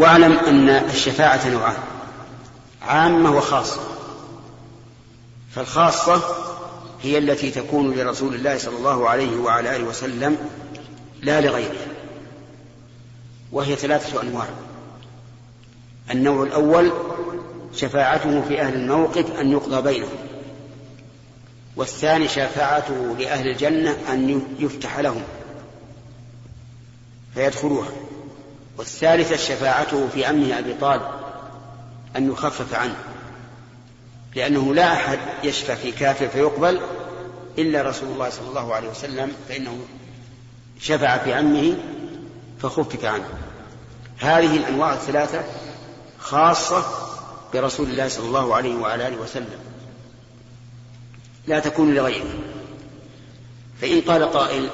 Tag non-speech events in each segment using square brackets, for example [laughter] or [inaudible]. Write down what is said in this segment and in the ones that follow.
واعلم أن الشفاعة نوعان عامة وخاصة. فالخاصة هي التي تكون لرسول الله صلى الله عليه وعلى آله وسلم لا لغيره وهي ثلاثة أنواع. النوع الأول شفاعته في أهل الموقف أن يقضى بينهم والثاني شفاعته لأهل الجنة أن يفتح لهم فيدخلوها. والثالثة شفاعته في عمه أبي طالب أن يخفف عنه لأنه لا أحد يشفع في كافر فيقبل إلا رسول الله صلى الله عليه وسلم فإنه شفع في عمه فخفف عنه. هذه الأنواع الثلاثة خاصة برسول الله صلى الله عليه وعلى آله وسلم. لا تكون لغيره. فإن قال قائل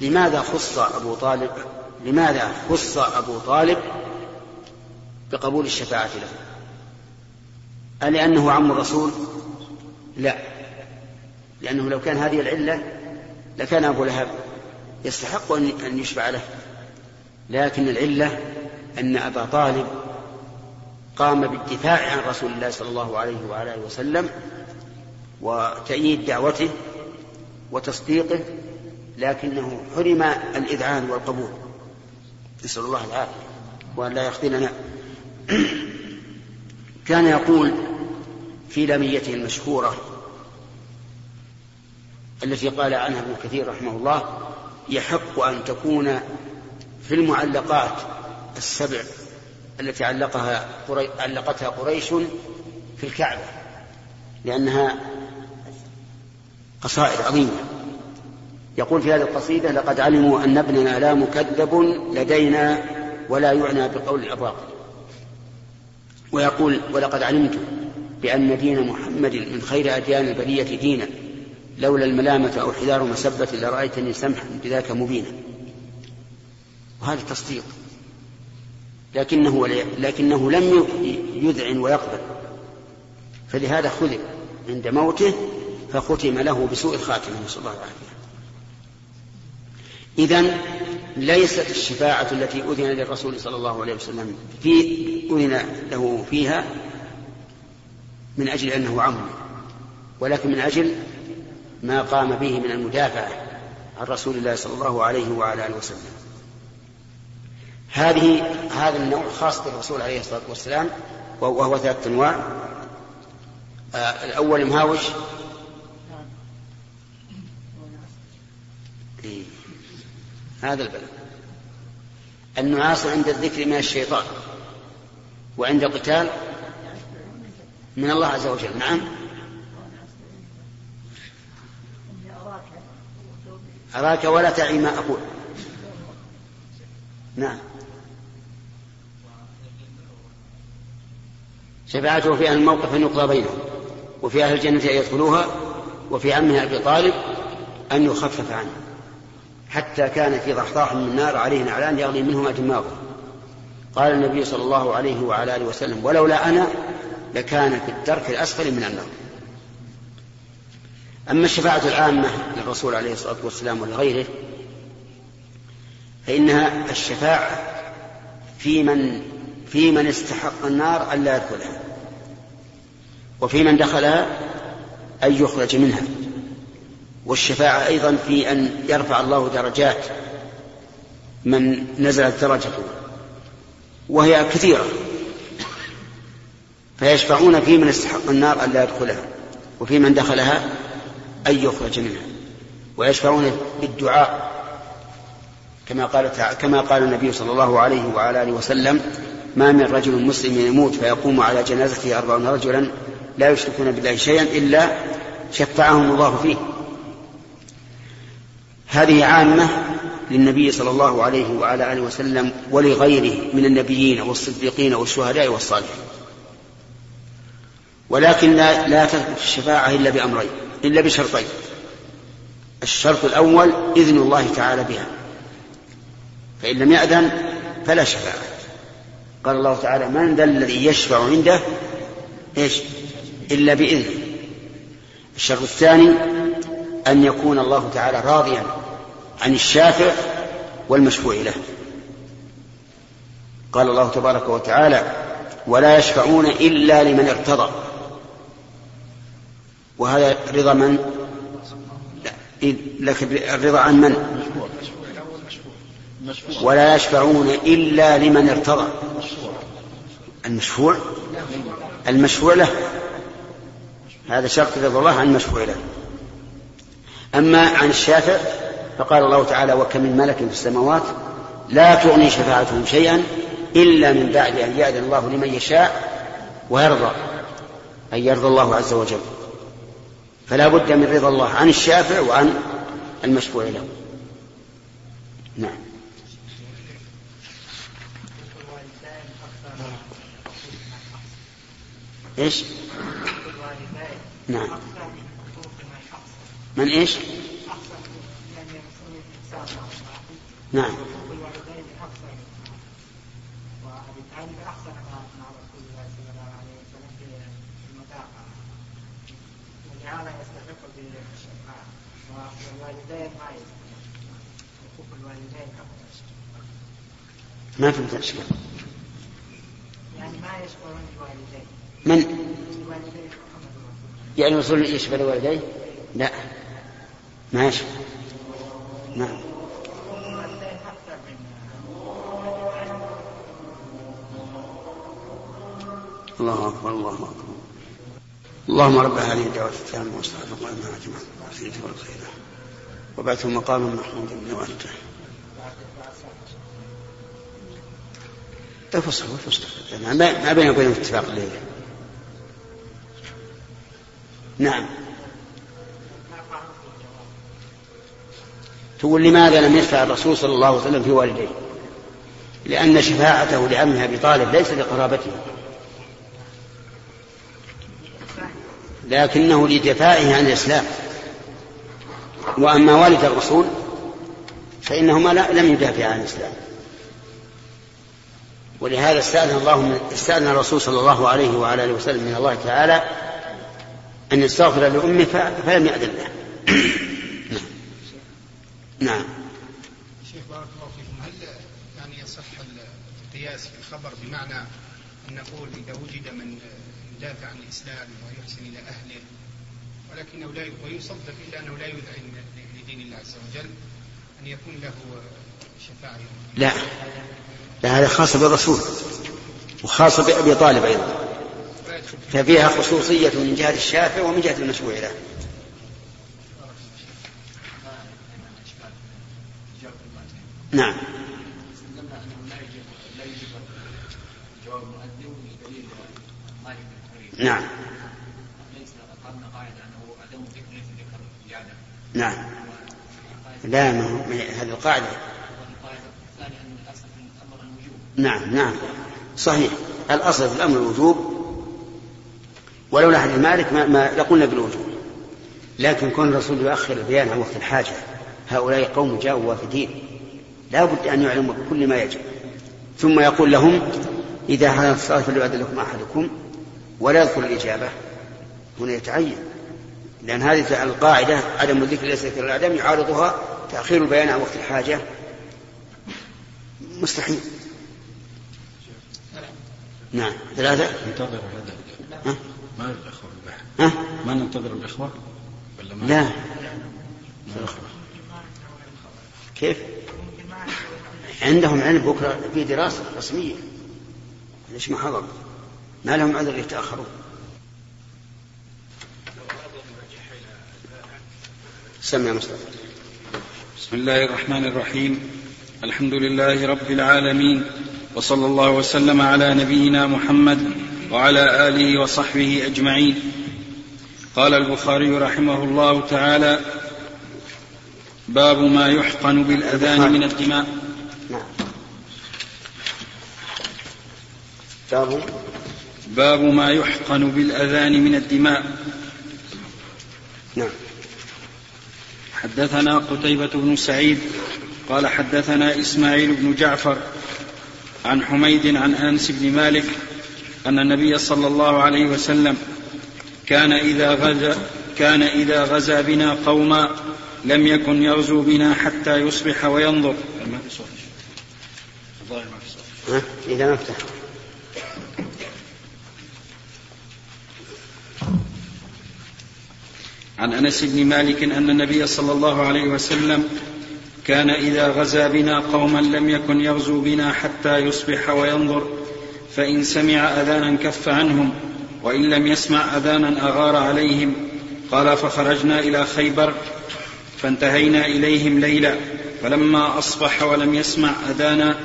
لماذا خص أبو طالب لماذا خص أبو طالب بقبول الشفاعة له؟ ألأنه عم الرسول؟ لا. لأنه لو كان هذه العلة لكان أبو لهب يستحق أن يشفع له. لكن العلة أن أبا طالب قام بالدفاع عن رسول الله صلى الله عليه وعلى آله وسلم وتأييد دعوته وتصديقه لكنه حرم الإذعان والقبول. نسأل الله العافية وأن لا يخذلنا. [clears throat] كان يقول في لميته المشهورة التي قال عنها ابن كثير رحمه الله يحق أن تكون في المعلقات السبع التي علقها قري... علقتها قريش في الكعبة لأنها قصائد عظيمة. يقول في هذه القصيدة لقد علموا أن ابننا لا مكذب لدينا ولا يعنى بقول الأباطل ويقول ولقد علمت بأن دين محمد من خير أديان البرية دينا لولا الملامة أو حذار مسبة لرأيتني سمحا بذاك مبينا. وهذا تصديق. لكنه لكنه لم يذعن ويقبل. فلهذا خذل عند موته فختم له بسوء الخاتمة نسأل الله العافية. إذا ليست الشفاعة التي أذن للرسول صلى الله عليه وسلم في أذن له فيها من أجل أنه عم ولكن من أجل ما قام به من المدافعة عن رسول الله صلى الله عليه وعلى آله وسلم. هذه هذا النوع خاص بالرسول عليه الصلاة والسلام وهو ثلاثة أنواع. آه الأول مهاوش إيه. هذا البلد النعاس عند الذكر من الشيطان وعند القتال من الله عز وجل. نعم. أراك ولا تعي ما أقول. نعم. شفاعته في أهل الموقف أن يقضى بينهم وفي أهل الجنة أن يدخلوها وفي عمه أبي طالب أن يخفف عنه. حتى كان في ضحضاح من النار عليه نعلان يغلي منهما دماغه. قال النبي صلى الله عليه وعلى آله وسلم ولولا أنا لكان في الدرك الأسفل من النار. أما الشفاعة العامة للرسول عليه الصلاة والسلام ولغيره فإنها الشفاعة في من في من استحق النار ألا يدخلها وفي من دخلها أن يخرج منها. والشفاعة أيضا في أن يرفع الله درجات من نزلت درجته وهي كثيرة فيشفعون في من استحق النار ألا يدخلها وفي من دخلها أن يخرج منها ويشفعون بالدعاء كما قال كما قال النبي صلى الله عليه وعلى آله وسلم ما من رجل مسلم يموت فيقوم على جنازته أربعون رجلا لا يشركون بالله شيئا إلا شفعهم الله فيه. هذه عامة للنبي صلى الله عليه وعلى آله وسلم ولغيره من النبيين والصديقين والشهداء والصالحين. ولكن لا, لا تثبت الشفاعة إلا بأمرين إلا بشرطين. الشرط الأول إذن الله تعالى بها. فإن لم يأذن فلا شفاعة. قال الله تعالى من ذا الذي يشفع عنده إيش؟ إلا بإذنه. الشرط الثاني أن يكون الله تعالى راضيا عن الشافع والمشفوع له. قال الله تبارك وتعالى ولا يشفعون إلا لمن ارتضى. وهذا رضا من؟ لا. لكن الرضا عن من؟ ولا يشفعون إلا لمن ارتضى. المشفوع؟ المشفوع له. هذا شرط رضا الله عن المشفوع له. أما عن الشافع فقال الله تعالى وكم من ملك في السماوات لا تغني شفاعتهم شيئا إلا من بعد أن يأذن الله لمن يشاء ويرضى أن يرضى الله عز وجل. فلا بد من رضا الله عن الشافع وعن المشفوع له. نعم. إيش؟ نعم. من إيش؟ نعم ما فهمت الاشكال يعني ما يشكرون الوالدين من؟ يعني الرسول يشفى الوالدين؟ لا ما يشفى نعم. الله أكبر الله أكبر. اللهم رب هذه الدعوة التامة والصلاة على جماعة الوسيلة والخيرة وبعثه مقاما محمودا من وأنته تفصل وتفصل ما بين وبينهم اتفاق الليل نعم. تقول لماذا لم يشفع الرسول صلى الله عليه وسلم في والديه؟ لأن شفاعته لعمه أبي طالب ليس لقرابته. لكنه لدفاعه عن الإسلام. وأما والد الرسول فإنهما لم يدافع عن الإسلام. ولهذا استأذن الله استأذن الرسول صلى الله عليه وعلى آله وسلم من الله تعالى أن يستغفر لأمه فلم يأذن له نعم نعم شيخ بارك الله فيكم هل يعني يصح القياس في الخبر بمعنى أن نقول إذا وجد من يدافع عن الإسلام ويحسن إلى أهله ولكنه لا ويصدق إلا أنه لا يذعن لدين الله عز وجل أن يكون له شفاعة لا لا هذا خاص بالرسول وخاص بأبي طالب أيضا. ففيها خصوصية من جهة الشافع ومن جهة المشروع له. نعم. نعم. نعم. لا ما هو هذه القاعدة. نعم نعم. صحيح. الأصل في الأمر الوجوب ولولا حديث مالك ما, ما لقلنا بالوجوب. لكن كون الرسول يؤخر البيان عن وقت الحاجة هؤلاء قوم جاءوا وافدين. لا بد أن يعلموا بكل ما يجب. ثم يقول لهم إذا حضرت الصلاة فليؤذن لكم أحدكم. ولا يذكر الإجابة. هنا يتعين. لأن هذه القاعدة عدم الذكر ليس ذكر العدم يعارضها تأخير البيان عن وقت الحاجة. مستحيل. نعم. ثلاثة؟ ننتظر هذا. ما الأخوة ها؟ ما ننتظر الإخوة؟ ولا ما؟ لا. كيف؟ عندهم علم بكرة في دراسة رسمية. ليش ما حضروا؟ ما لهم عذر يتأخرون. سمع مصطفى. بسم الله الرحمن الرحيم. الحمد لله رب العالمين وصلى الله وسلم على نبينا محمد وعلى آله وصحبه أجمعين. قال البخاري رحمه الله تعالى باب ما يحقن بالأذان من الدماء. نعم. باب باب ما يحقن بالأذان من الدماء. نعم. حدثنا قتيبة بن سعيد قال حدثنا إسماعيل بن جعفر عن حميد عن أنس بن مالك أن النبي صلى الله عليه وسلم كان إذا غزا كان إذا غزا بنا قوما لم يكن يغزو بنا حتى يصبح وينظر. ما في صوت الظاهر ما في صوت ها؟ إذا مفتح عن أنس بن مالك أن النبي صلى الله عليه وسلم كان إذا غزا بنا قوما لم يكن يغزو بنا حتى يصبح وينظر فإن سمع أذانا كف عنهم وإن لم يسمع أذانا أغار عليهم قال فخرجنا إلى خيبر فانتهينا إليهم ليلا فلما أصبح ولم يسمع أذانا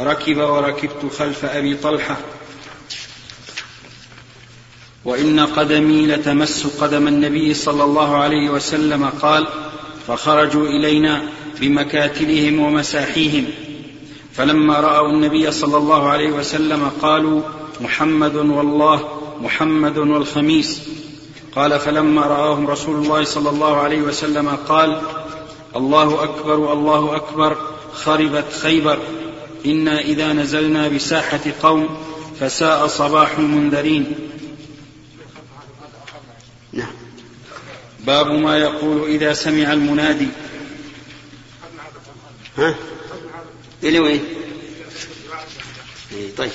ركب وركبت خلف أبي طلحة وإن قدمي لتمس قدم النبي صلى الله عليه وسلم قال فخرجوا إلينا بمكاتلهم ومساحيهم. فلما رأوا النبي صلى الله عليه وسلم قالوا محمد والله محمد والخميس. قال فلما رآهم رسول الله صلى الله عليه وسلم قال الله أكبر الله أكبر خربت خيبر. إنا إذا نزلنا بساحة قوم فساء صباح المنذرين. باب ما يقول إذا سمع المنادي. ها؟ إلى وين؟ إيه طيب.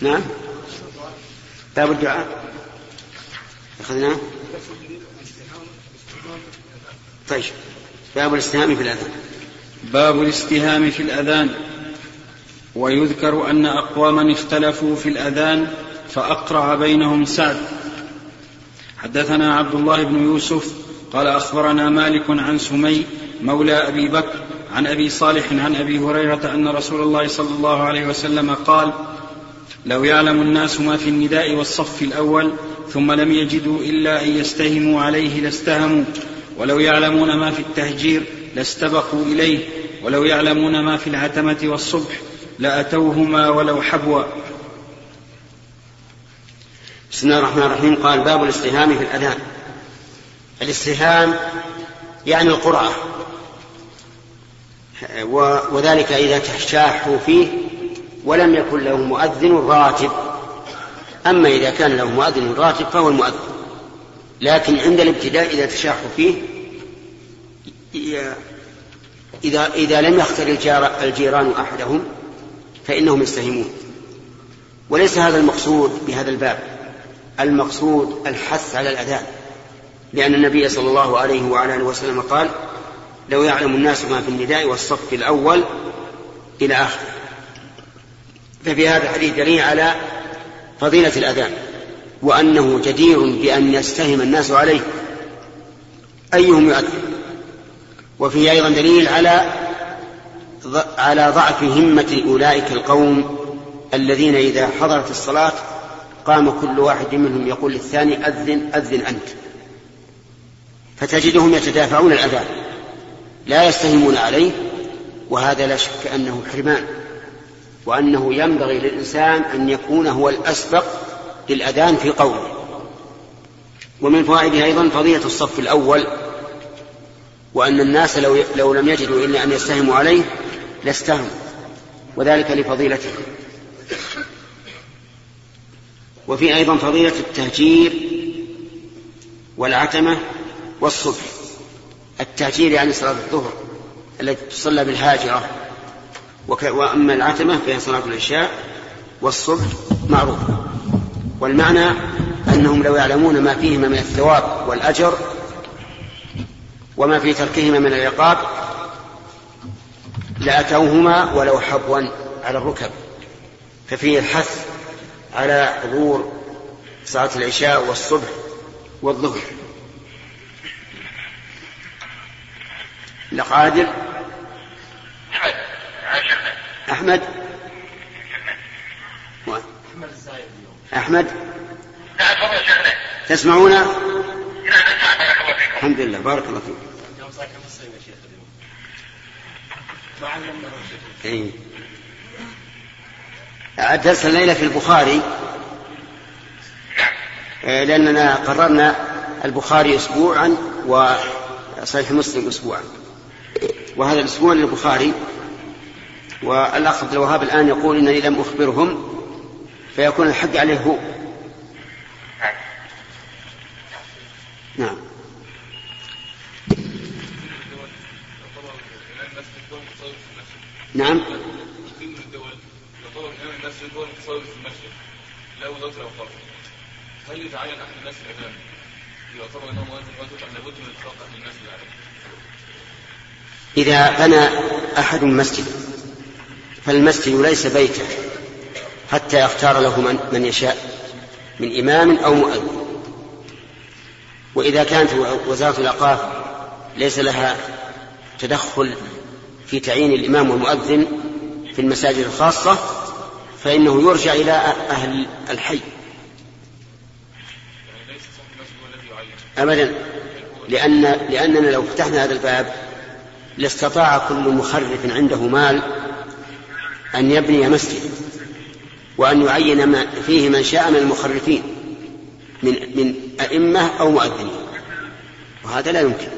نعم. باب الدعاء. أخذناه طيب. باب الاستهام في الأذان. باب الاستهام في الأذان. ويذكر أن أقواما اختلفوا في الأذان فأقرع بينهم سعد. حدثنا عبد الله بن يوسف قال أخبرنا مالك عن سمي مولى أبي بكر عن أبي صالح عن أبي هريرة أن رسول الله صلى الله عليه وسلم قال لو يعلم الناس ما في النداء والصف الأول ثم لم يجدوا إلا أن يستهموا عليه لاستهموا ولو يعلمون ما في التهجير لاستبقوا إليه ولو يعلمون ما في العتمة والصبح لأتوهما ولو حبوا. بسم الله الرحمن الرحيم. قال باب الاستهام في الأذان. الاستهام يعني القرعة وذلك إذا تشاحوا فيه ولم يكن له مؤذن راتب. أما إذا كان له مؤذن راتب فهو المؤذن. لكن عند الابتداء إذا تشاحوا فيه إذا إذا لم يختر الجيران أحدهم فإنهم يستهمون. وليس هذا المقصود بهذا الباب. المقصود الحث على الأذان. لأن النبي صلى الله عليه وعلى آله وسلم قال لو يعلم الناس ما في النداء والصف الأول إلى آخره. ففي هذا الحديث دليل على فضيلة الأذان وأنه جدير بأن يستهم الناس عليه. أيهم يؤذن وفيه أيضا دليل على على ضعف همة أولئك القوم الذين إذا حضرت الصلاة قام كل واحد منهم يقول للثاني أذن أذن أنت. فتجدهم يتدافعون الأذان. لا يستهمون عليه وهذا لا شك أنه حرمان وأنه ينبغي للإنسان أن يكون هو الأسبق للأذان في قوله. ومن فوائده أيضا فضيلة الصف الأول وأن الناس لو, لو لم يجدوا إلا أن يستهموا عليه لاستهموا وذلك لفضيلته. وفي أيضا فضيلة التهجير والعتمة والصبح. التهجير يعني صلاة الظهر التي تصلى بالهاجرة. وأما العتمة فهي صلاة العشاء والصبح معروف والمعنى أنهم لو يعلمون ما فيهما من الثواب والأجر وما في تركهما من العقاب لأتوهما ولو حبوا على الركب. ففيه الحث على حضور صلاة العشاء والصبح والظهر. لقادر؟ أحمد؟ أحمد؟ تسمعون؟ الحمد لله بارك الله فيك. إيه. درس الليلة في البخاري. إيه، لأننا قررنا البخاري أسبوعا وصحيح مسلم أسبوعا. وهذا الأسبوع للبخاري. والأخ عبد الوهاب الآن يقول إنني لم أخبرهم فيكون الحق عليه هو. نعم. المسجد هو المتصرف في المسجد لا وزارة الأوقاف هل يتعين أحد الناس الإمام. يعتبر أنه مؤذن واجب أم لابد من اتفاق أهل الناس العالم؟ إذا بنى أحد مسجد فالمسجد ليس بيتا حتى يختار له من, من يشاء من إمام أو مؤذن. وإذا كانت وزارة الأوقاف ليس لها تدخل في تعيين الإمام والمؤذن في المساجد الخاصة فإنه يرجع إلى أهل الحي. أبدا. لأن لأننا لو فتحنا هذا الباب لاستطاع كل مخرف عنده مال أن يبني مسجد وأن يعين فيه من شاء من المخرفين من من أئمة أو مؤذنين. وهذا لا يمكن.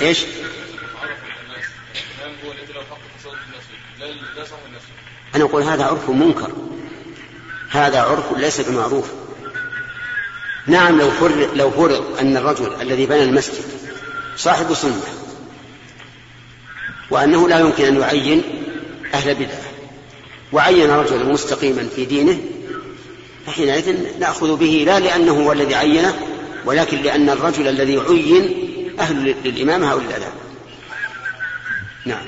إيش؟ أنا أقول هذا عرف منكر. هذا عرف ليس بمعروف. نعم لو فرض لو فرض أن الرجل الذي بنى المسجد صاحب سنة وأنه لا يمكن أن يعين أهل بدعة وعين رجلا مستقيما في دينه فحينئذ نأخذ به لا لأنه هو الذي عينه ولكن لأن الرجل الذي عين أهل للإمامة أو للأذان نعم.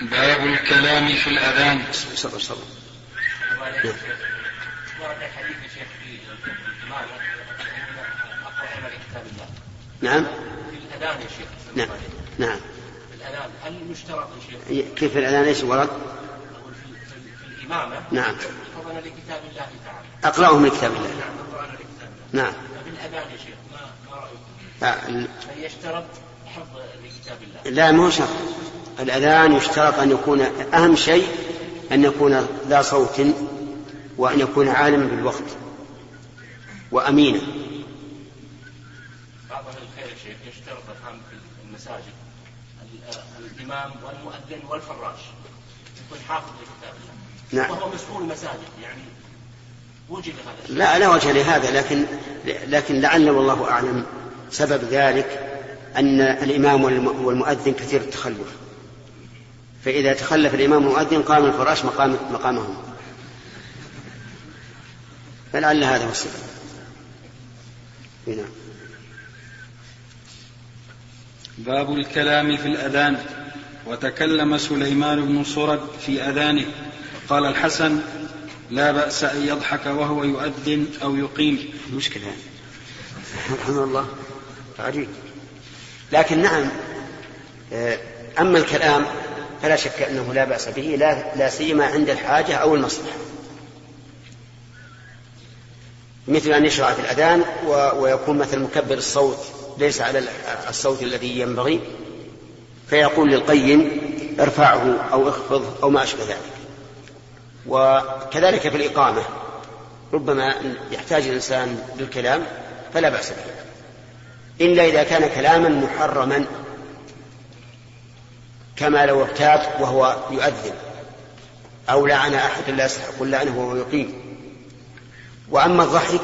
باب الكلام في الأذان صبر صبر نعم. ورد حديث شيخ في نعم في الأذان يا شيخ نعم نعم في الأذان هل يشترط يا شيخ كيف الأذان إيش ورد؟ في الإمامة نعم حفظنا لكتاب الله تعالى أقرأه من كتاب الله نعم أقرأنا لكتاب الله نعم في الأذان يا شيخ ما ما رأيكم؟ آه، هل يشترط حفظ لكتاب الله؟ لا ما هو شرط الأذان يشترط أن يكون أهم شيء أن يكون ذا صوت وأن يكون عالما بالوقت وأمينا. بعض الخير شيخ يشترط الآن في المساجد. الإمام والمؤذن والفراش. يكون حافظ لكتاب الله نعم. وهو مسؤول مساجد يعني وجد هذا الشيء. لا لا وجه لهذا لكن لكن لعل والله أعلم سبب ذلك أن الإمام والمؤذن كثير التخلف. فإذا تخلف الإمام والمؤذن قام الفراش مقام مقامهم. فلعل هذا هو السبب. نعم. باب الكلام في الأذان. وتكلم سليمان بن صرد في أذانه. قال الحسن لا بأس أن يضحك وهو يؤذن أو يقيم. مشكلة رحمه الله. عجيب لكن نعم آه، أما الكلام فلا شك أنه لا بأس به لا, لا سيما عند الحاجة أو المصلحة. مثل أن يشرع في الأذان ويكون مثل مكبر الصوت ليس على الصوت الذي ينبغي فيقول للقيم ارفعه أو اخفض أو ما أشبه ذلك. وكذلك في الإقامة ربما يحتاج الإنسان للكلام فلا بأس به. إلا إذا كان كلاما محرما كما لو ارتاب وهو يؤذن. أو لعن أحد لا يستحق اللعنة وهو يقيم. وأما الضحك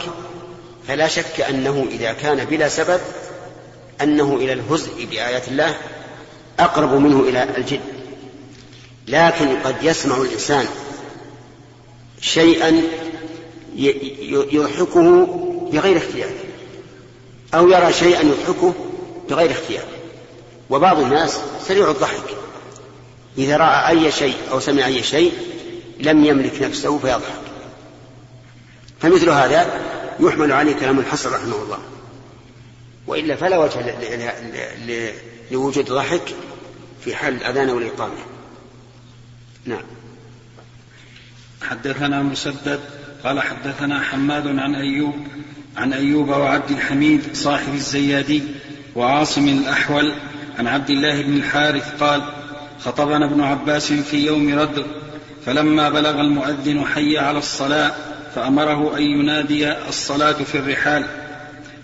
فلا شك أنه إذا كان بلا سبب أنه إلى الهزء بآيات الله أقرب منه إلى الجد لكن قد يسمع الإنسان شيئا يضحكه بغير اختيار. أو يرى شيئا يضحكه بغير اختيار. وبعض الناس سريع الضحك. إذا رأى أي شيء أو سمع أي شيء لم يملك نفسه فيضحك. فمثل هذا يحمل عليه كلام الحسن رحمه الله. وإلا فلا وجه لوجود ضحك في حال الأذان والإقامة. نعم. حدثنا مسدد قال حدثنا حماد عن أيوب عن أيوب وعبد الحميد صاحب الزيادي وعاصم الأحول عن عبد الله بن الحارث قال خطبنا ابن عباس في يوم ردر فلما بلغ المؤذن حي على الصلاة فأمره أن ينادي الصلاة في الرحال.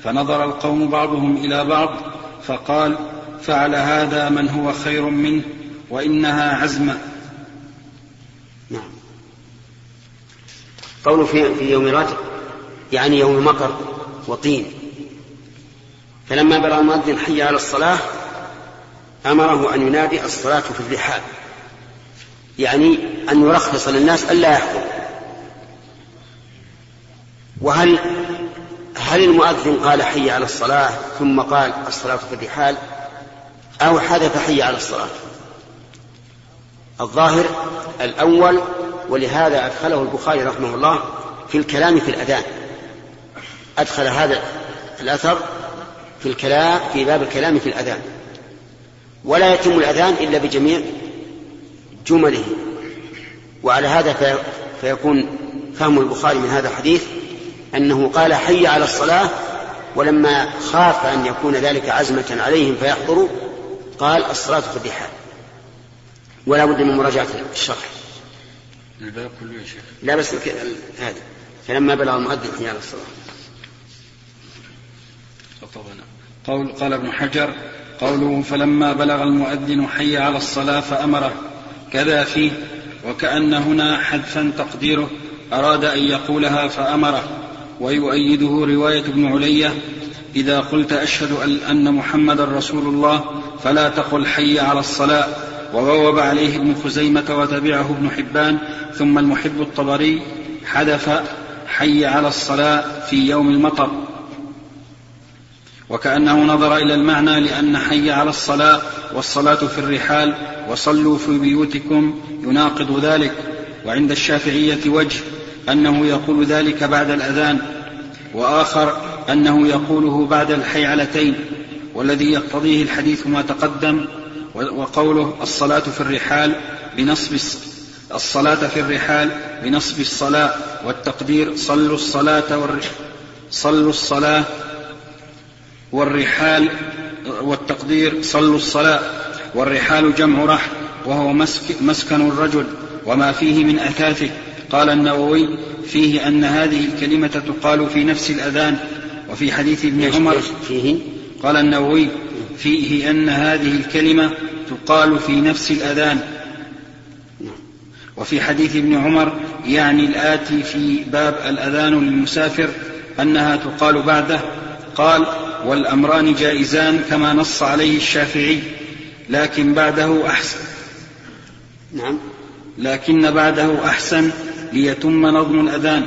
فنظر القوم بعضهم إلى بعض فقال فعل هذا من هو خير منه وإنها عزمة. نعم. قوله في, في يوم رجل يعني يوم مطر وطين. فلما بلغ المؤذن حي على الصلاة أمره أن ينادي الصلاة في الرحال يعني أن يرخص للناس ألا يحضروا وهل هل المؤذن قال حي على الصلاة ثم قال الصلاة في الرحال أو حدث حي على الصلاة؟ الظاهر الأول ولهذا أدخله البخاري رحمه الله في الكلام في الأذان. أدخل هذا الأثر في الكلام في باب الكلام في الأذان. ولا يتم الأذان إلا بجميع جمله. وعلى هذا فيكون فهم البخاري من هذا الحديث أنه قال حي على الصلاة ولما خاف أن يكون ذلك عزمة عليهم فيحضروا قال الصلاة في الرحال ولا بد من مراجعة الشرح. الباب كله يا شيخ. لا بس هذا. فلما بلغ المؤذن حي على الصلاة. قول قال ابن حجر قوله فلما بلغ المؤذن حي على الصلاة فأمره. كذا فيه وكأن هنا حذفا تقديره أراد أن يقولها فأمره. ويؤيده رواية ابن علية إذا قلت أشهد أن محمدا رسول الله فلا تقل حي على الصلاة. وبوب عليه ابن خزيمة وتبعه ابن حبان ثم المحب الطبري حدث حي على الصلاة في يوم المطر. وكأنه نظر إلى المعنى لأن حي على الصلاة والصلاة في الرحال وصلوا في بيوتكم يناقض ذلك وعند الشافعية وجه أنه يقول ذلك بعد الأذان وآخر أنه يقوله بعد الحيعلتين والذي يقتضيه الحديث ما تقدم وقوله الصلاة في الرحال بنصب الصلاة في الرحال بنصب الصلاة والتقدير صلوا الصلاة. صلوا الصلاة والرحال والتقدير صلوا الصلاة والرحال جمع رحل وهو مسك مسكن الرجل وما فيه من أثاثه. قال النووي فيه أن هذه الكلمة تقال في نفس الأذان وفي حديث ابن عمر. فيه؟ قال النووي فيه أن هذه الكلمة تقال في نفس الأذان. وفي حديث ابن عمر يعني الآتي في باب الأذان للمسافر أنها تقال بعده. قال والأمران جائزان كما نص عليه الشافعي لكن بعده أحسن. نعم. لكن بعده أحسن ليتم نظم الأذان.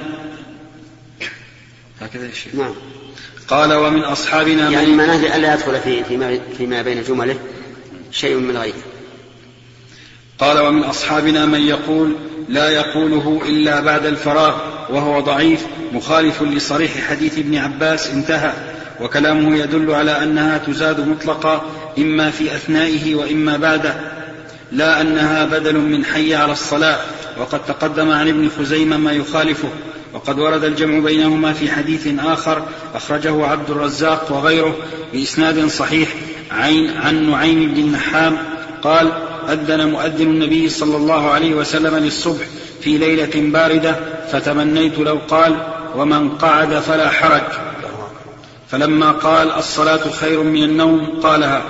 هكذا يا شيخ. نعم. قال ومن أصحابنا يعني معناه لئلا يدخل في فيما, فيما بين جمله؟ شيء من غيره قال ومن أصحابنا من يقول لا يقوله إلا بعد الفراغ وهو ضعيف مخالف لصريح حديث ابن عباس انتهى. وكلامه يدل على أنها تزاد مطلقا إما في أثنائه وإما بعده. لا أنها بدل من حي على الصلاة. وقد تقدم عن ابن خزيمة ما يخالفه. وقد ورد الجمع بينهما في حديث آخر أخرجه عبد الرزاق وغيره بإسناد صحيح عن نعيم بن النحام قال أذن مؤذن النبي صلى الله عليه وسلم للصبح في ليلة باردة فتمنيت لو قال ومن قعد فلا حرج. فلما قال الصلاة خير من النوم قالها.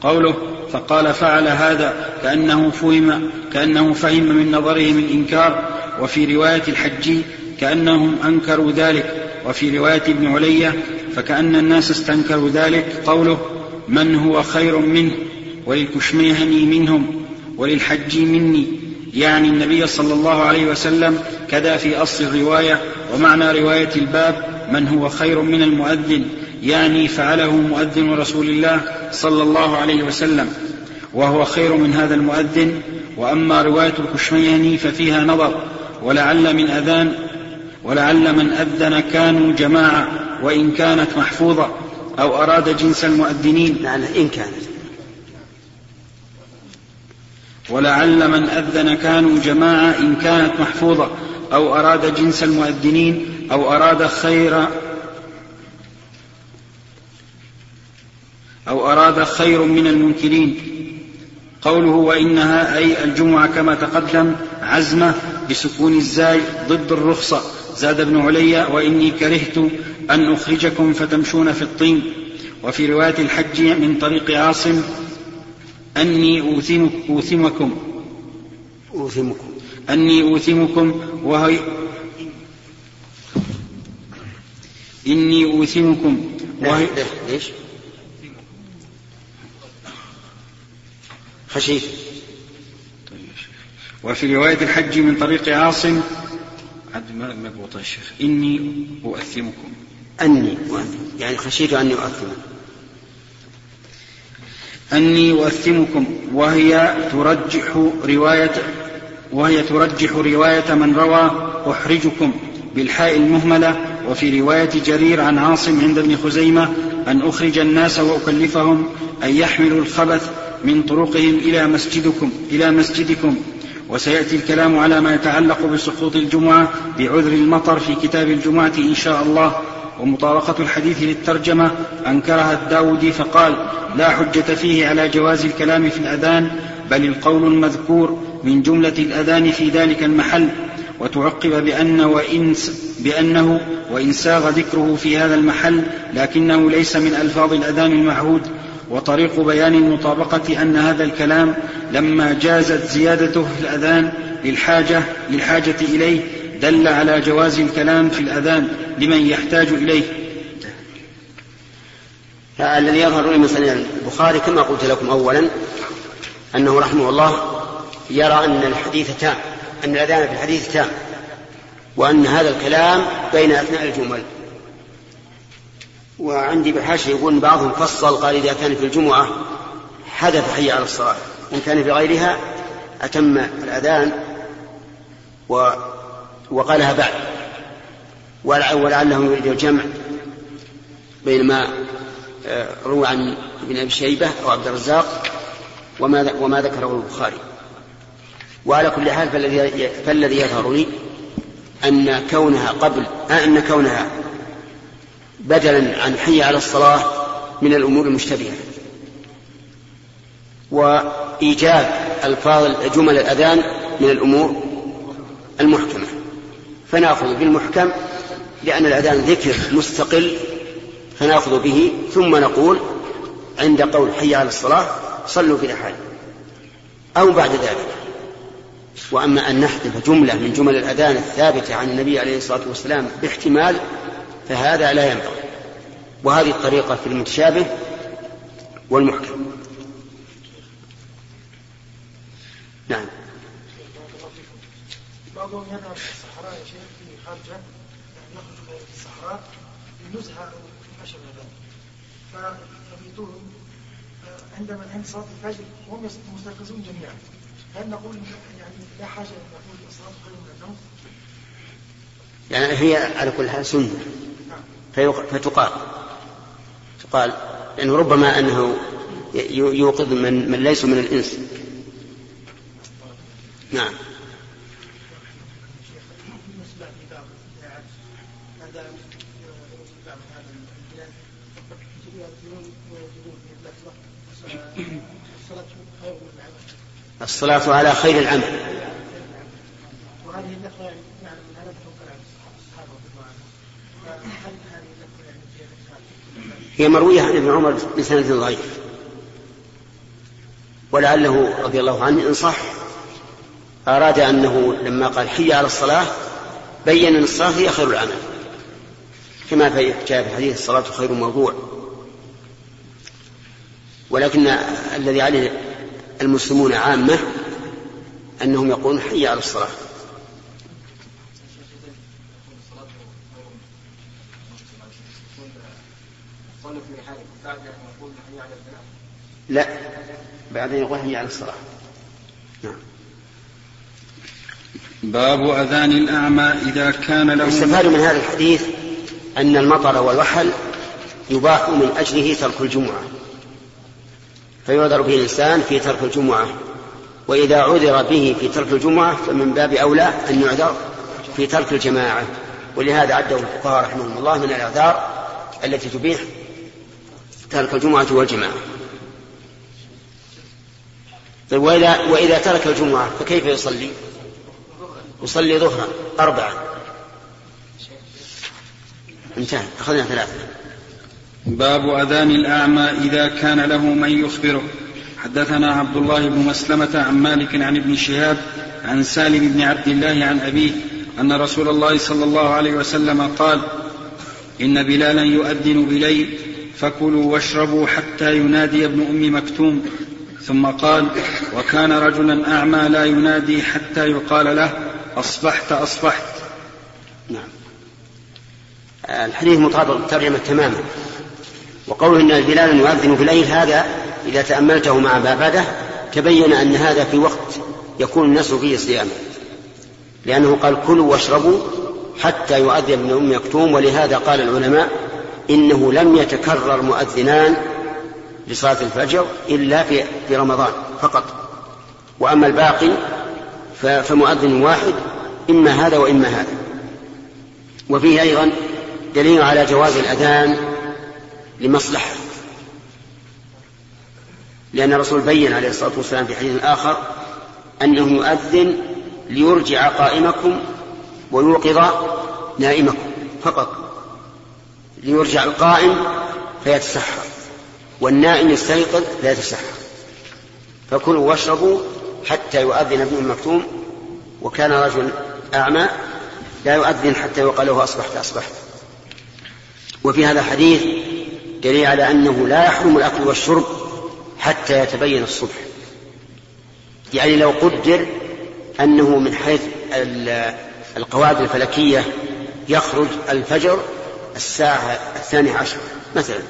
قوله فقال فعل هذا كأنه فهم كأنه فهم من نظرهم الإنكار وفي رواية الحجي كأنهم أنكروا ذلك. وفي رواية ابن علية فكأن الناس استنكروا ذلك. قوله من هو خير منه؟ وللكشميهني منهم وللحج مني. يعني النبي صلى الله عليه وسلم كذا في أصل الرواية. ومعنى رواية الباب من هو خير من المؤذن يعني فعله مؤذن رسول الله صلى الله عليه وسلم وهو خير من هذا المؤذن. وأما رواية الكشميهني ففيها نظر ولعل من أذان ولعل من أذن كانوا جماعة وإن كانت محفوظة أو أراد جنس المؤذنين. لعل إن كانت. ولعل من أذن كانوا جماعة إن كانت محفوظة. أو أراد جنس المؤذنين أو أراد خير أو أراد خير من المنكرين. قوله وإنها أي الجمعة كما تقدم عزمة بسكون الزاي ضد الرخصة. زاد ابن علي وإني كرهت أن أخرجكم فتمشون في الطين. وفي رواية الحج من طريق عاصم أني أوثمك أوثمكم أوثمكم أني أوثمكم وهي إني أوثمكم وهي ليش؟ خشيت وفي رواية الحج من طريق عاصم عد ما مضبوط يا شيخ إني أؤثمكم. أني وأني يعني خشيت أني أؤثم. أني أؤثمكم وهي ترجح رواية وهي ترجح رواية من روى أحرجكم بالحاء المهملة وفي رواية جرير عن عاصم عند ابن خزيمة أن أخرج الناس وأكلفهم أن يحملوا الخبث من طرقهم إلى مسجدكم إلى مسجدكم. وسيأتي الكلام على ما يتعلق بسقوط الجمعة بعذر المطر في كتاب الجمعة إن شاء الله. ومطابقة الحديث للترجمة أنكرها الداودي فقال لا حجة فيه على جواز الكلام في الأذان بل القول المذكور من جملة الأذان في ذلك المحل وتعقب بأن وإن بأنه وإن ساغ ذكره في هذا المحل لكنه ليس من ألفاظ الأذان المعهود وطريق بيان المطابقة أن هذا الكلام لما جازت زيادته في الأذان للحاجة للحاجة إليه دل على جواز الكلام في الأذان لمن يحتاج إليه. الذي يظهر لي مثلا البخاري كما قلت لكم أولا أنه رحمه الله يرى أن الحديث تام أن الأذان في الحديث تام وأن هذا الكلام بين أثناء الجمل. وعندي بالحاشية يقول بعضهم فصل قال إذا كان في الجمعة حدث حي على الصلاة وإن كان في غيرها أتم الأذان و وقالها بعد. ولعله يريد الجمع بين ما آه، روى عن ابن أبي شيبة أو عبد الرزاق وما وما ذكره البخاري. وعلى كل حال فالذي فالذي يظهر لي أن كونها قبل آه، أن كونها بدلا عن حي على الصلاة من الأمور المشتبهة. وإيجاب ألفاظ جمل الأذان من الأمور المحكمة. فنأخذ بالمحكم لأن الأذان ذكر مستقل فنأخذ به ثم نقول عند قول حي على الصلاة صلوا في رحال أو بعد ذلك. وأما أن نحذف جملة من جمل الأذان الثابتة عن النبي عليه الصلاة والسلام باحتمال فهذا لا ينبغي. وهذه الطريقة في المتشابه والمحكم. نعم. بعضهم في الصحراء يا شيخ في خارجة يعني يخرج في الصحراء لنزهه شبه ذلك. فبيتهم عندما عند صلاة الفجر هم مستيقظون جميعا. هل نقول يعني لا حاجة أن نقول الصلاة خير من النوم؟ يعني هي على كل حال سنة. فتقال. تقال لأنه ربما أنه يوقظ من, من ليسوا من الإنس. نعم. الصلاة على خير العمل. هي مروية عن ابن عمر بسند ضعيف. ولعله رضي الله عنه إن صح أراد أنه لما قال حي على الصلاة بين أن الصلاة هي خير العمل. كما جاء في الحديث الصلاة خير موضوع. ولكن الذي عليه المسلمون عامة أنهم يقولون حي على الصلاة. لا بعدين يقول حي على الصلاة. نعم. باب أذان الأعمى إذا كان له يستفاد من هذا الحديث أن المطر والوحل يباح من أجله ترك الجمعة. فيعذر به الإنسان في ترك الجمعة. وإذا عذر به في ترك الجمعة فمن باب أولى أن يعذر في ترك الجماعة. ولهذا عده الفقهاء رحمهم الله من الأعذار التي تبيح ترك الجمعة والجماعة. طيب وإذا, وإذا ترك الجمعة فكيف يصلي؟ يصلي ظهرا أربعة. انتهى أخذنا ثلاثة. باب أذان الأعمى إذا كان له من يخبره. حدثنا عبد الله بن مسلمة عن مالك عن ابن شهاب عن سالم بن عبد الله عن أبيه أن رسول الله صلى الله عليه وسلم قال إن بلالا يؤذن بليل فكلوا واشربوا حتى ينادي ابن أم مكتوم. ثم قال وكان رجلا أعمى لا ينادي حتى يقال له أصبحت أصبحت. نعم. الحديث مطابق الترجمة تماما. وقوله إن بلالا يؤذن في الليل هذا إذا تأملته مع ما بعده تبين أن هذا في وقت يكون الناس فيه صياما. لأنه قال كلوا واشربوا حتى يؤذن ابن أم مكتوم ولهذا قال العلماء إنه لم يتكرر مؤذنان لصلاة الفجر إلا في في رمضان فقط. وأما الباقي فمؤذن واحد إما هذا وإما هذا. وفيه أيضا دليل على جواز الأذان لمصلحة. لأن الرسول بين عليه الصلاة والسلام في حديث آخر أنه يؤذن ليرجع قائمكم ويوقظ نائمكم فقط. ليرجع القائم فيتسحر والنائم يستيقظ فيتسحر. فكلوا واشربوا حتى يؤذن ابن مكتوم وكان رجل أعمى لا يؤذن حتى يقال له أصبحت أصبحت. وفي هذا الحديث دليل على أنه لا يحرم الأكل والشرب حتى يتبين الصبح. يعني لو قدر أنه من حيث القواعد الفلكية يخرج الفجر الساعة الثانية عشر مثلا.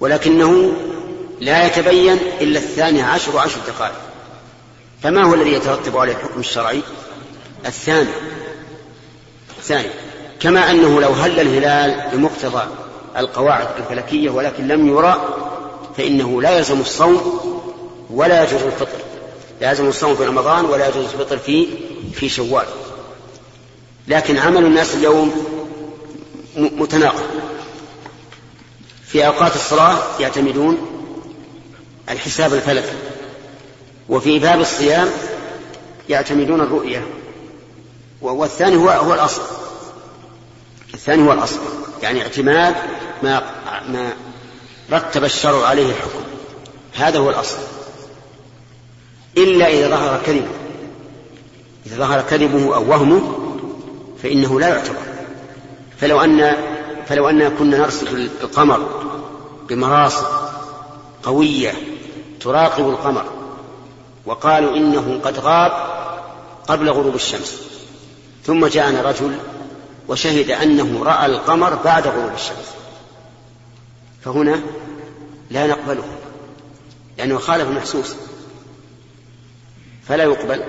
ولكنه لا يتبين إلا الثانية عشر وعشر دقائق. فما هو الذي يترتب عليه الحكم الشرعي؟ الثاني. الثاني. كما أنه لو هل الهلال بمقتضى القواعد الفلكية ولكن لم يرى فإنه لا يلزم الصوم ولا يجوز الفطر. لا يلزم الصوم في رمضان ولا يجوز الفطر في في شوال. لكن عمل الناس اليوم متناقض. في أوقات الصلاة يعتمدون الحساب الفلكي وفي باب الصيام يعتمدون الرؤية والثاني هو هو الأصل. الثاني هو الأصل يعني اعتماد ما ما رتب الشرع عليه الحكم. هذا هو الأصل. إلا إذا ظهر كذبه إذا ظهر كذبه أو وهمه فإنه لا يعتبر. فلو أن فلو أننا كنا نرصد القمر بمراصد قوية تراقب القمر وقالوا إنه قد غاب قبل غروب الشمس ثم جاءنا رجل وشهد أنه رأى القمر بعد غروب الشمس. فهنا لا نقبله لأنه خالف محسوس. فلا يقبل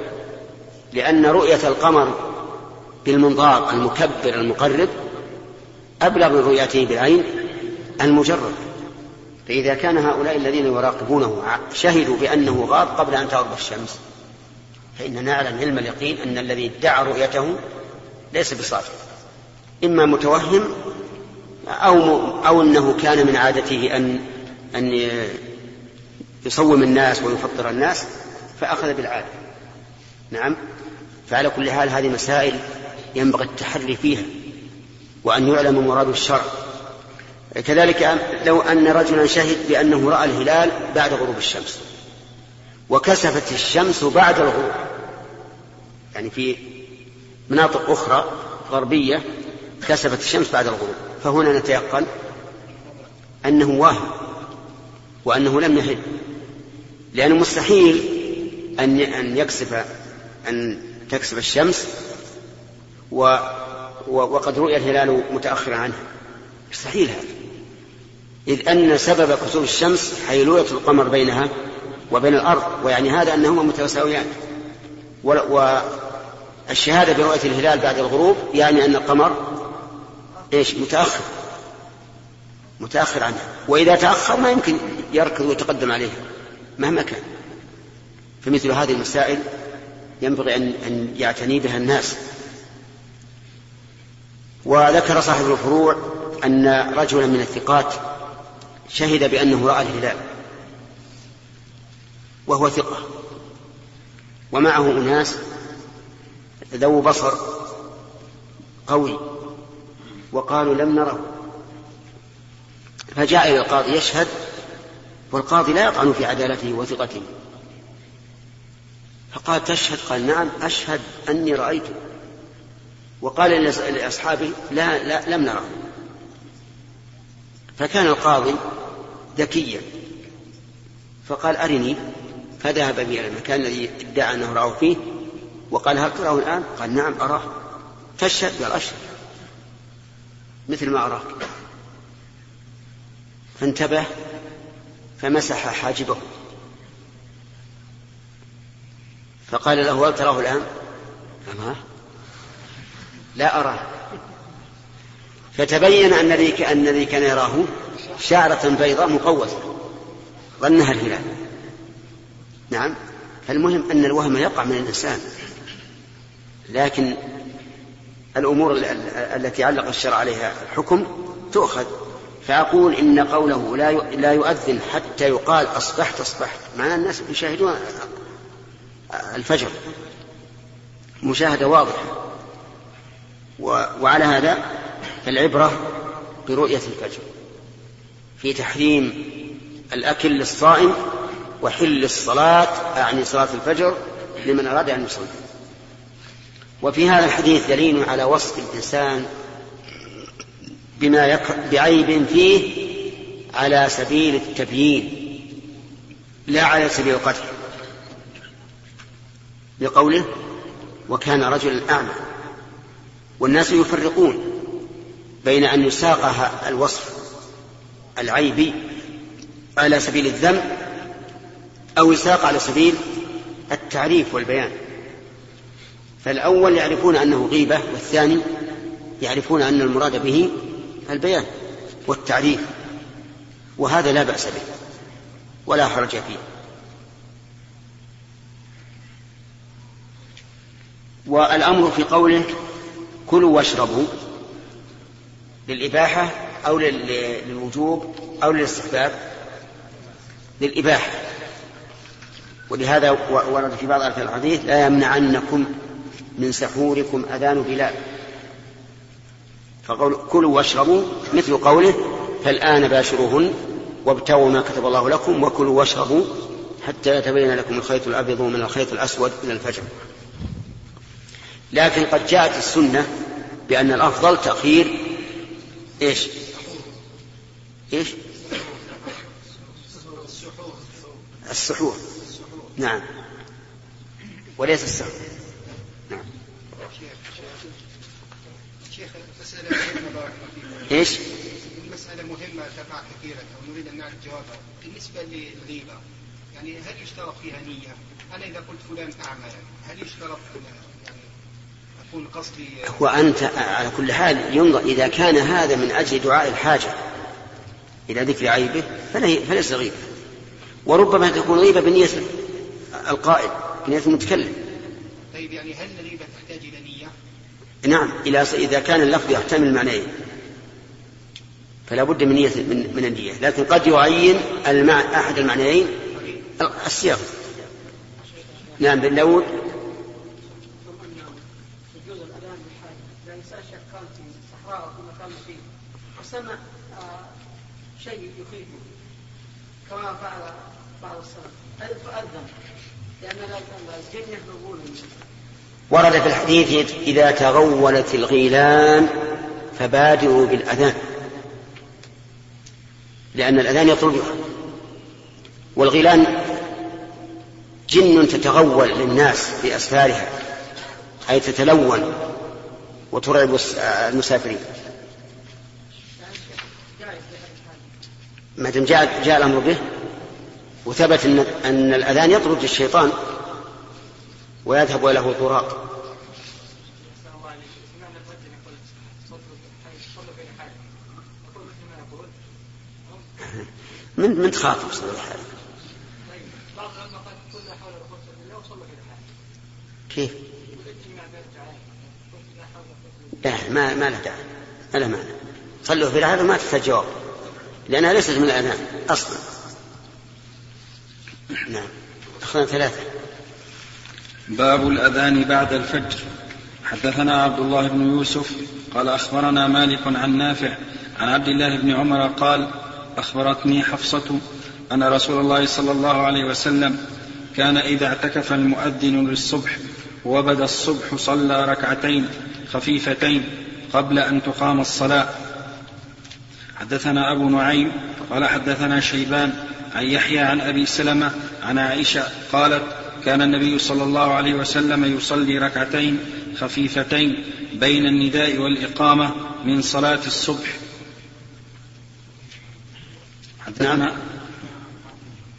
لأن رؤية القمر بالمنظار المكبر المقرب أبلغ من رؤيته بالعين المجرد. فإذا كان هؤلاء الذين يراقبونه شهدوا بأنه غاب قبل أن تغرب الشمس فإننا نعلم علم اليقين أن الذي ادعى رؤيته ليس بصادق. إما متوهم أو أو أنه كان من عادته أن أن يصوم الناس ويفطر الناس فأخذ بالعادة. نعم؟ فعلى كل حال هذه مسائل ينبغي التحري فيها وأن يعلم مراد الشرع. كذلك لو أن رجلا شهد بأنه رأى الهلال بعد غروب الشمس وكسفت الشمس بعد الغروب. يعني في مناطق أخرى غربية كسفت الشمس بعد الغروب. فهنا نتيقن أنه واهم وأنه لم يحل لأنه مستحيل أن أن يكسف أن تكسف الشمس و وقد رؤي الهلال متأخرا عنه مستحيل هذا. إذ أن سبب كسوف الشمس حيلولة القمر بينها وبين الأرض ويعني هذا أنهما متساويان والشهادة برؤية الهلال بعد الغروب يعني أن القمر إيش متأخر. متأخر عنها. وإذا تأخر ما يمكن يركض ويتقدم عليها مهما كان. فمثل هذه المسائل ينبغي أن أن يعتني بها الناس. وذكر صاحب الفروع أن رجلا من الثقات شهد بأنه رأى الهلال وهو ثقة. ومعه أناس ذو بصر قوي. وقالوا لم نره. فجاء إلى القاضي يشهد والقاضي لا يطعن في عدالته وثقته. فقال تشهد؟ قال نعم أشهد أني رأيته وقال لأصحابه لا, لا لم نره. فكان القاضي ذكيا. فقال أرني؟ فذهب به إلى المكان الذي ادعى أنه رآه فيه وقال هل تراه الآن؟ قال نعم أراه. فاشهد قال أشهد. مثل ما أراك. فانتبه فمسح حاجبه. فقال له هل تراه الآن؟ قال لا أراه. فتبين أن الذي كان يراه شعرة بيضاء مقوسة. ظنها الهلال. نعم. فالمهم أن الوهم يقع من الإنسان. لكن الأمور التي علق الشرع عليها الحكم تؤخذ. فأقول إن قوله لا لا يؤذن حتى يقال أصبحت أصبحت معنى الناس يشاهدون الفجر. مشاهدة واضحة. وعلى هذا فالعبرة برؤية الفجر. في تحريم الأكل للصائم وحل الصلاة أعني صلاة الفجر لمن أراد أن يصلي. وفي هذا الحديث دليل على وصف الإنسان بما يك... بعيب فيه على سبيل التبيين لا على سبيل القتل بقوله وكان رجلا أعمى. والناس يفرقون بين أن يساق الوصف العيب على سبيل الذم أو يساق على سبيل التعريف والبيان. فالأول يعرفون أنه غيبة والثاني يعرفون أن المراد به البيان والتعريف وهذا لا بأس به ولا حرج فيه. والأمر في قوله كلوا واشربوا للإباحة أو للوجوب أو للاستحباب للإباحة. ولهذا ورد في بعض الحديث لا يمنعنكم من سحوركم أذان بلال. فقول كلوا واشربوا مثل قوله فالآن باشروهن وابتغوا ما كتب الله لكم وكلوا واشربوا حتى يتبين لكم الخيط الأبيض من الخيط الأسود إلى الفجر. لكن قد جاءت السنة بأن الأفضل تأخير إيش؟ إيش؟ السحور. نعم. وليس السحور نعم شيخ مسألة مهمة تقع كثيرا أو نريد أن نعرف جوابها. بالنسبة للغيبة يعني هل يشترط فيها نية؟ أنا إذا قلت فلان أعمى هل يشترط أن يعني أكون قصدي وأنت على كل حال ينظر إذا كان هذا من أجل دعاء الحاجة إلى ذكر عيبه فلي- فليس غيبة. وربما تكون غيبة بنية القائل بنية المتكلم. طيب يعني هل الغيبة تحتاج إلى نية؟ نعم إذا كان اللفظ يحتمل معنيين. فلا بد من نية من, من النية. لكن قد يعين المع... أحد المعنيين. السياق. نعم بن داود آه، شيء يخيفه كما فعل بعض السلف يهربون ورد في الحديث إذا تغولت الغيلان فبادروا بالأذان لأن الأذان يطلبها والغيلان جن تتغول للناس في أسفارها أي تتلون وترعب المسافرين. ما دام جاء, جاء الأمر به وثبت أن, أن الأذان يطرد الشيطان ويذهب له طراق. من من تخاطب صلى الله عليه وسلم. بعض العلماء قال كل لا حول ولا قوه الا بالله وصلوا إلى حاله كيف؟ لا ما ما له داعي. ما له معنى صلوا في هذا ما تحتاج جواب. لأنها ليست من الأذان أصلا. نعم. أخذنا ثلاثة. باب الأذان بعد الفجر. حدثنا عبد الله بن يوسف قال أخبرنا مالك عن نافع عن عبد الله بن عمر قال أخبرتني حفصة أن رسول الله صلى الله عليه وسلم كان إذا اعتكف المؤذن للصبح وبدأ الصبح صلى ركعتين خفيفتين قبل أن تقام الصلاة. حدثنا أبو نعيم قال حدثنا شيبان عن يحيى عن أبي سلمة عن عائشة قالت كان النبي صلى الله عليه وسلم يصلي ركعتين خفيفتين بين النداء والإقامة من صلاة الصبح. نعم.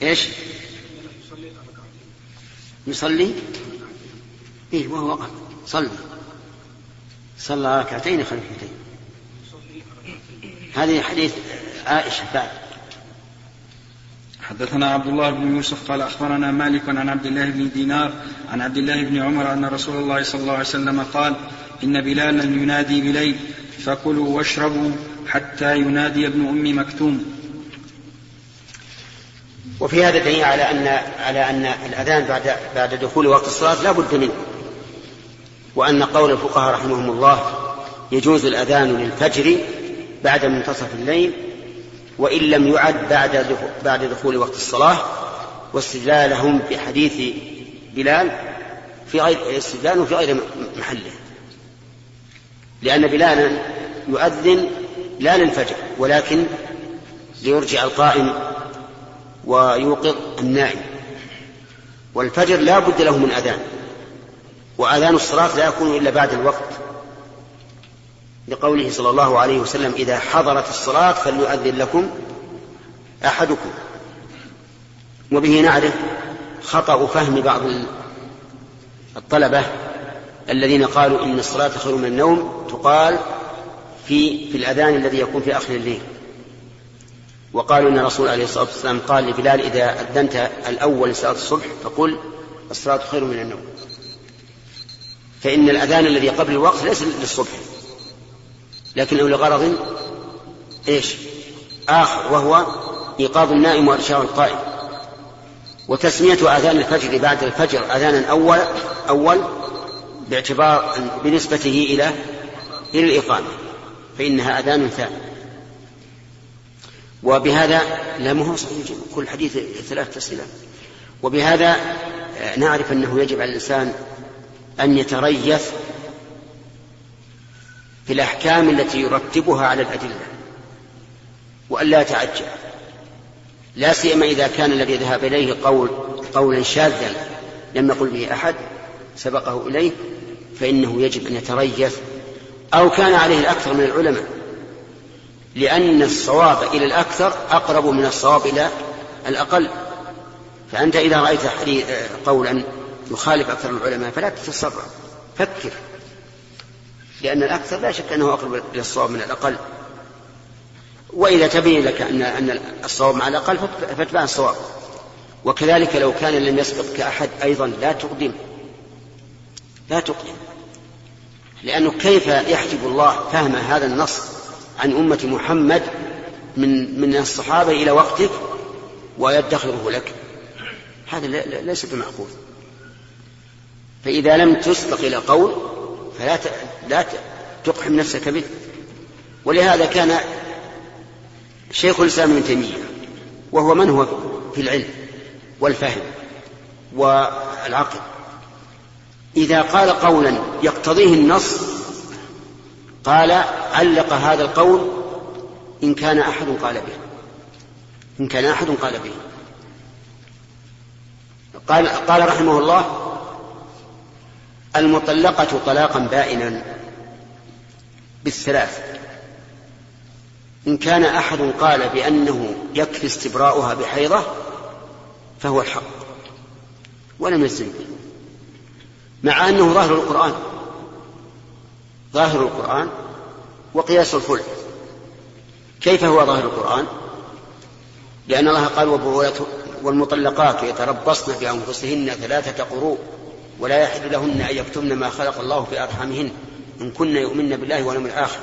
إيش؟ يصلي؟ إيه وهو وقف. صلى. صلى ركعتين خفيفتين. هذه حديث عائشة بعد. حدثنا عبد الله بن يوسف قال أخبرنا مالك عن عبد الله بن دينار عن عبد الله بن عمر أن رسول الله صلى الله عليه وسلم قال إن بلالا ينادي بليل فكلوا واشربوا حتى ينادي ابن أم مكتوم. وفي هذا دليل على أن على أن الأذان بعد بعد دخول وقت الصلاة لا بد منه. وأن قول الفقهاء رحمهم الله يجوز الأذان للفجر بعد منتصف الليل وإن لم يعد بعد بعد دخول وقت الصلاة واستدلالهم بحديث بلال في غير استدلال في غير محله. لأن بلالا يؤذن لا للفجر ولكن ليرجع القائم ويوقظ النائم. والفجر لا بد له من أذان وأذان الصلاة لا يكون إلا بعد الوقت. لقوله صلى الله عليه وسلم إذا حضرت الصلاة فليؤذن لكم أحدكم. وبه نعرف خطأ فهم بعض الطلبة الذين قالوا إن الصلاة خير من النوم تقال في في الأذان الذي يكون في آخر الليل. وقالوا إن الرسول عليه الصلاة والسلام قال لبلال إذا أذنت الأول لصلاة الصبح فقل الصلاة خير من النوم. فإن الأذان الذي قبل الوقت ليس للصبح. لكنه لغرض إيش؟ آخر وهو إيقاظ النائم وإرشاد القائم وتسمية آذان الفجر بعد الفجر أذانا أول أول باعتبار بنسبته إلى إلى الإقامة فإنها أذان ثاني. وبهذا لا هو صحيح كل حديث ثلاث تسهيلات. وبهذا نعرف أنه يجب على الإنسان أن يتريث في الأحكام التي يرتبها على الأدلة وأن لا يتعجل لا سيما إذا كان الذي ذهب إليه قول قولا شاذا لم يقل به أحد سبقه إليه فإنه يجب أن يتريث أو كان عليه الأكثر من العلماء. لأن الصواب إلى الأكثر أقرب من الصواب إلى الأقل. فأنت إذا رأيت قولا يخالف أكثر العلماء فلا تتسرع فكر. لأن الأكثر لا شك أنه أقرب إلى الصواب من الأقل. وإذا تبين لك أن أن الصواب مع الأقل فاتبع الصواب. وكذلك لو كان لم يسبقك أحد أيضا لا تقدم. لا تقدم. لأنه كيف يحجب الله فهم هذا النص عن أمة محمد من من الصحابة إلى وقتك ويدخره لك؟ هذا ليس بمعقول. فإذا لم تسبق إلى قول فلا لا تقحم نفسك به. ولهذا كان شيخ الإسلام ابن تيمية وهو من هو في العلم والفهم والعقل إذا قال قولا يقتضيه النص قال علق هذا القول إن كان أحد قال به. إن كان أحد قال به. قال قال رحمه الله المطلقة طلاقا بائنا. بالثلاث. إن كان أحد قال بأنه يكفي استبراؤها بحيضة فهو الحق ولم يلزم به مع أنه ظاهر القرآن ظاهر القرآن وقياس الفلح كيف هو ظاهر القرآن؟ لأن الله قال والمطلقات يتربصن بأنفسهن ثلاثة قروء ولا يحل لهن أن يكتمن ما خلق الله في أرحامهن. إن كن يؤمن بالله واليوم الآخر.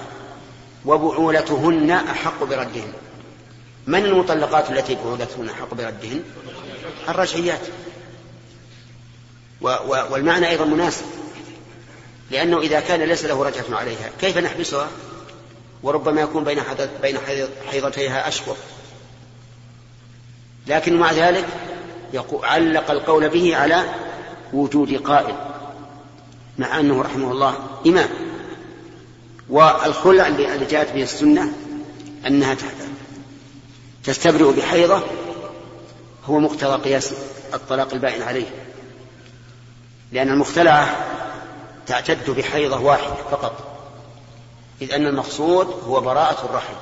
وبعولتهن أحق بردهن. من المطلقات التي بعولتهن أحق بردهن؟ الرجعيات. والمعنى أيضا مناسب. لأنه إذا كان ليس له رجعة عليها كيف نحبسها؟ وربما يكون بين بين حيضتيها أشهر لكن مع ذلك علق القول به على وجود قائل. مع أنه رحمه الله إمام. والخلع اللي جاءت به السنة أنها تستبرئ بحيضة هو مقتضى قياس الطلاق البائن عليه. لأن المختلعة تعتد بحيضة واحدة فقط. إذ أن المقصود هو براءة الرحم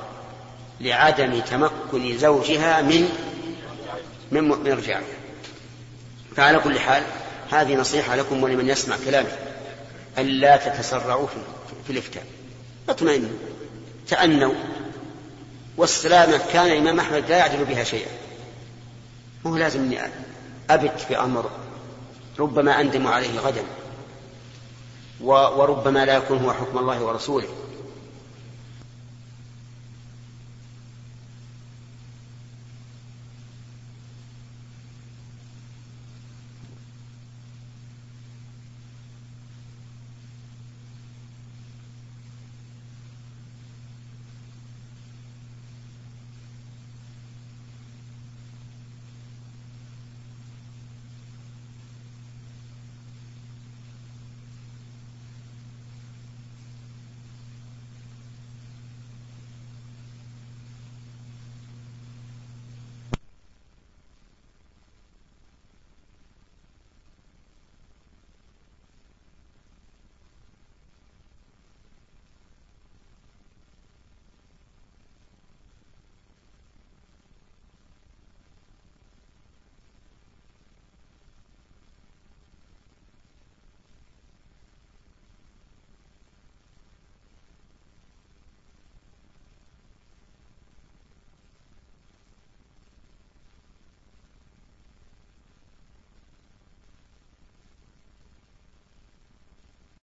لعدم تمكن زوجها من من مرجعها فعلى كل حال هذه نصيحة لكم ولمن يسمع كلامي. ألا تتسرعوا في الإفتاء. اطمئنوا تأنوا. والسلامة كان الإمام أحمد لا يعدل بها شيئا. مو لازم أني أبت بأمر ربما أندم عليه غدا وربما لا يكون هو حكم الله ورسوله.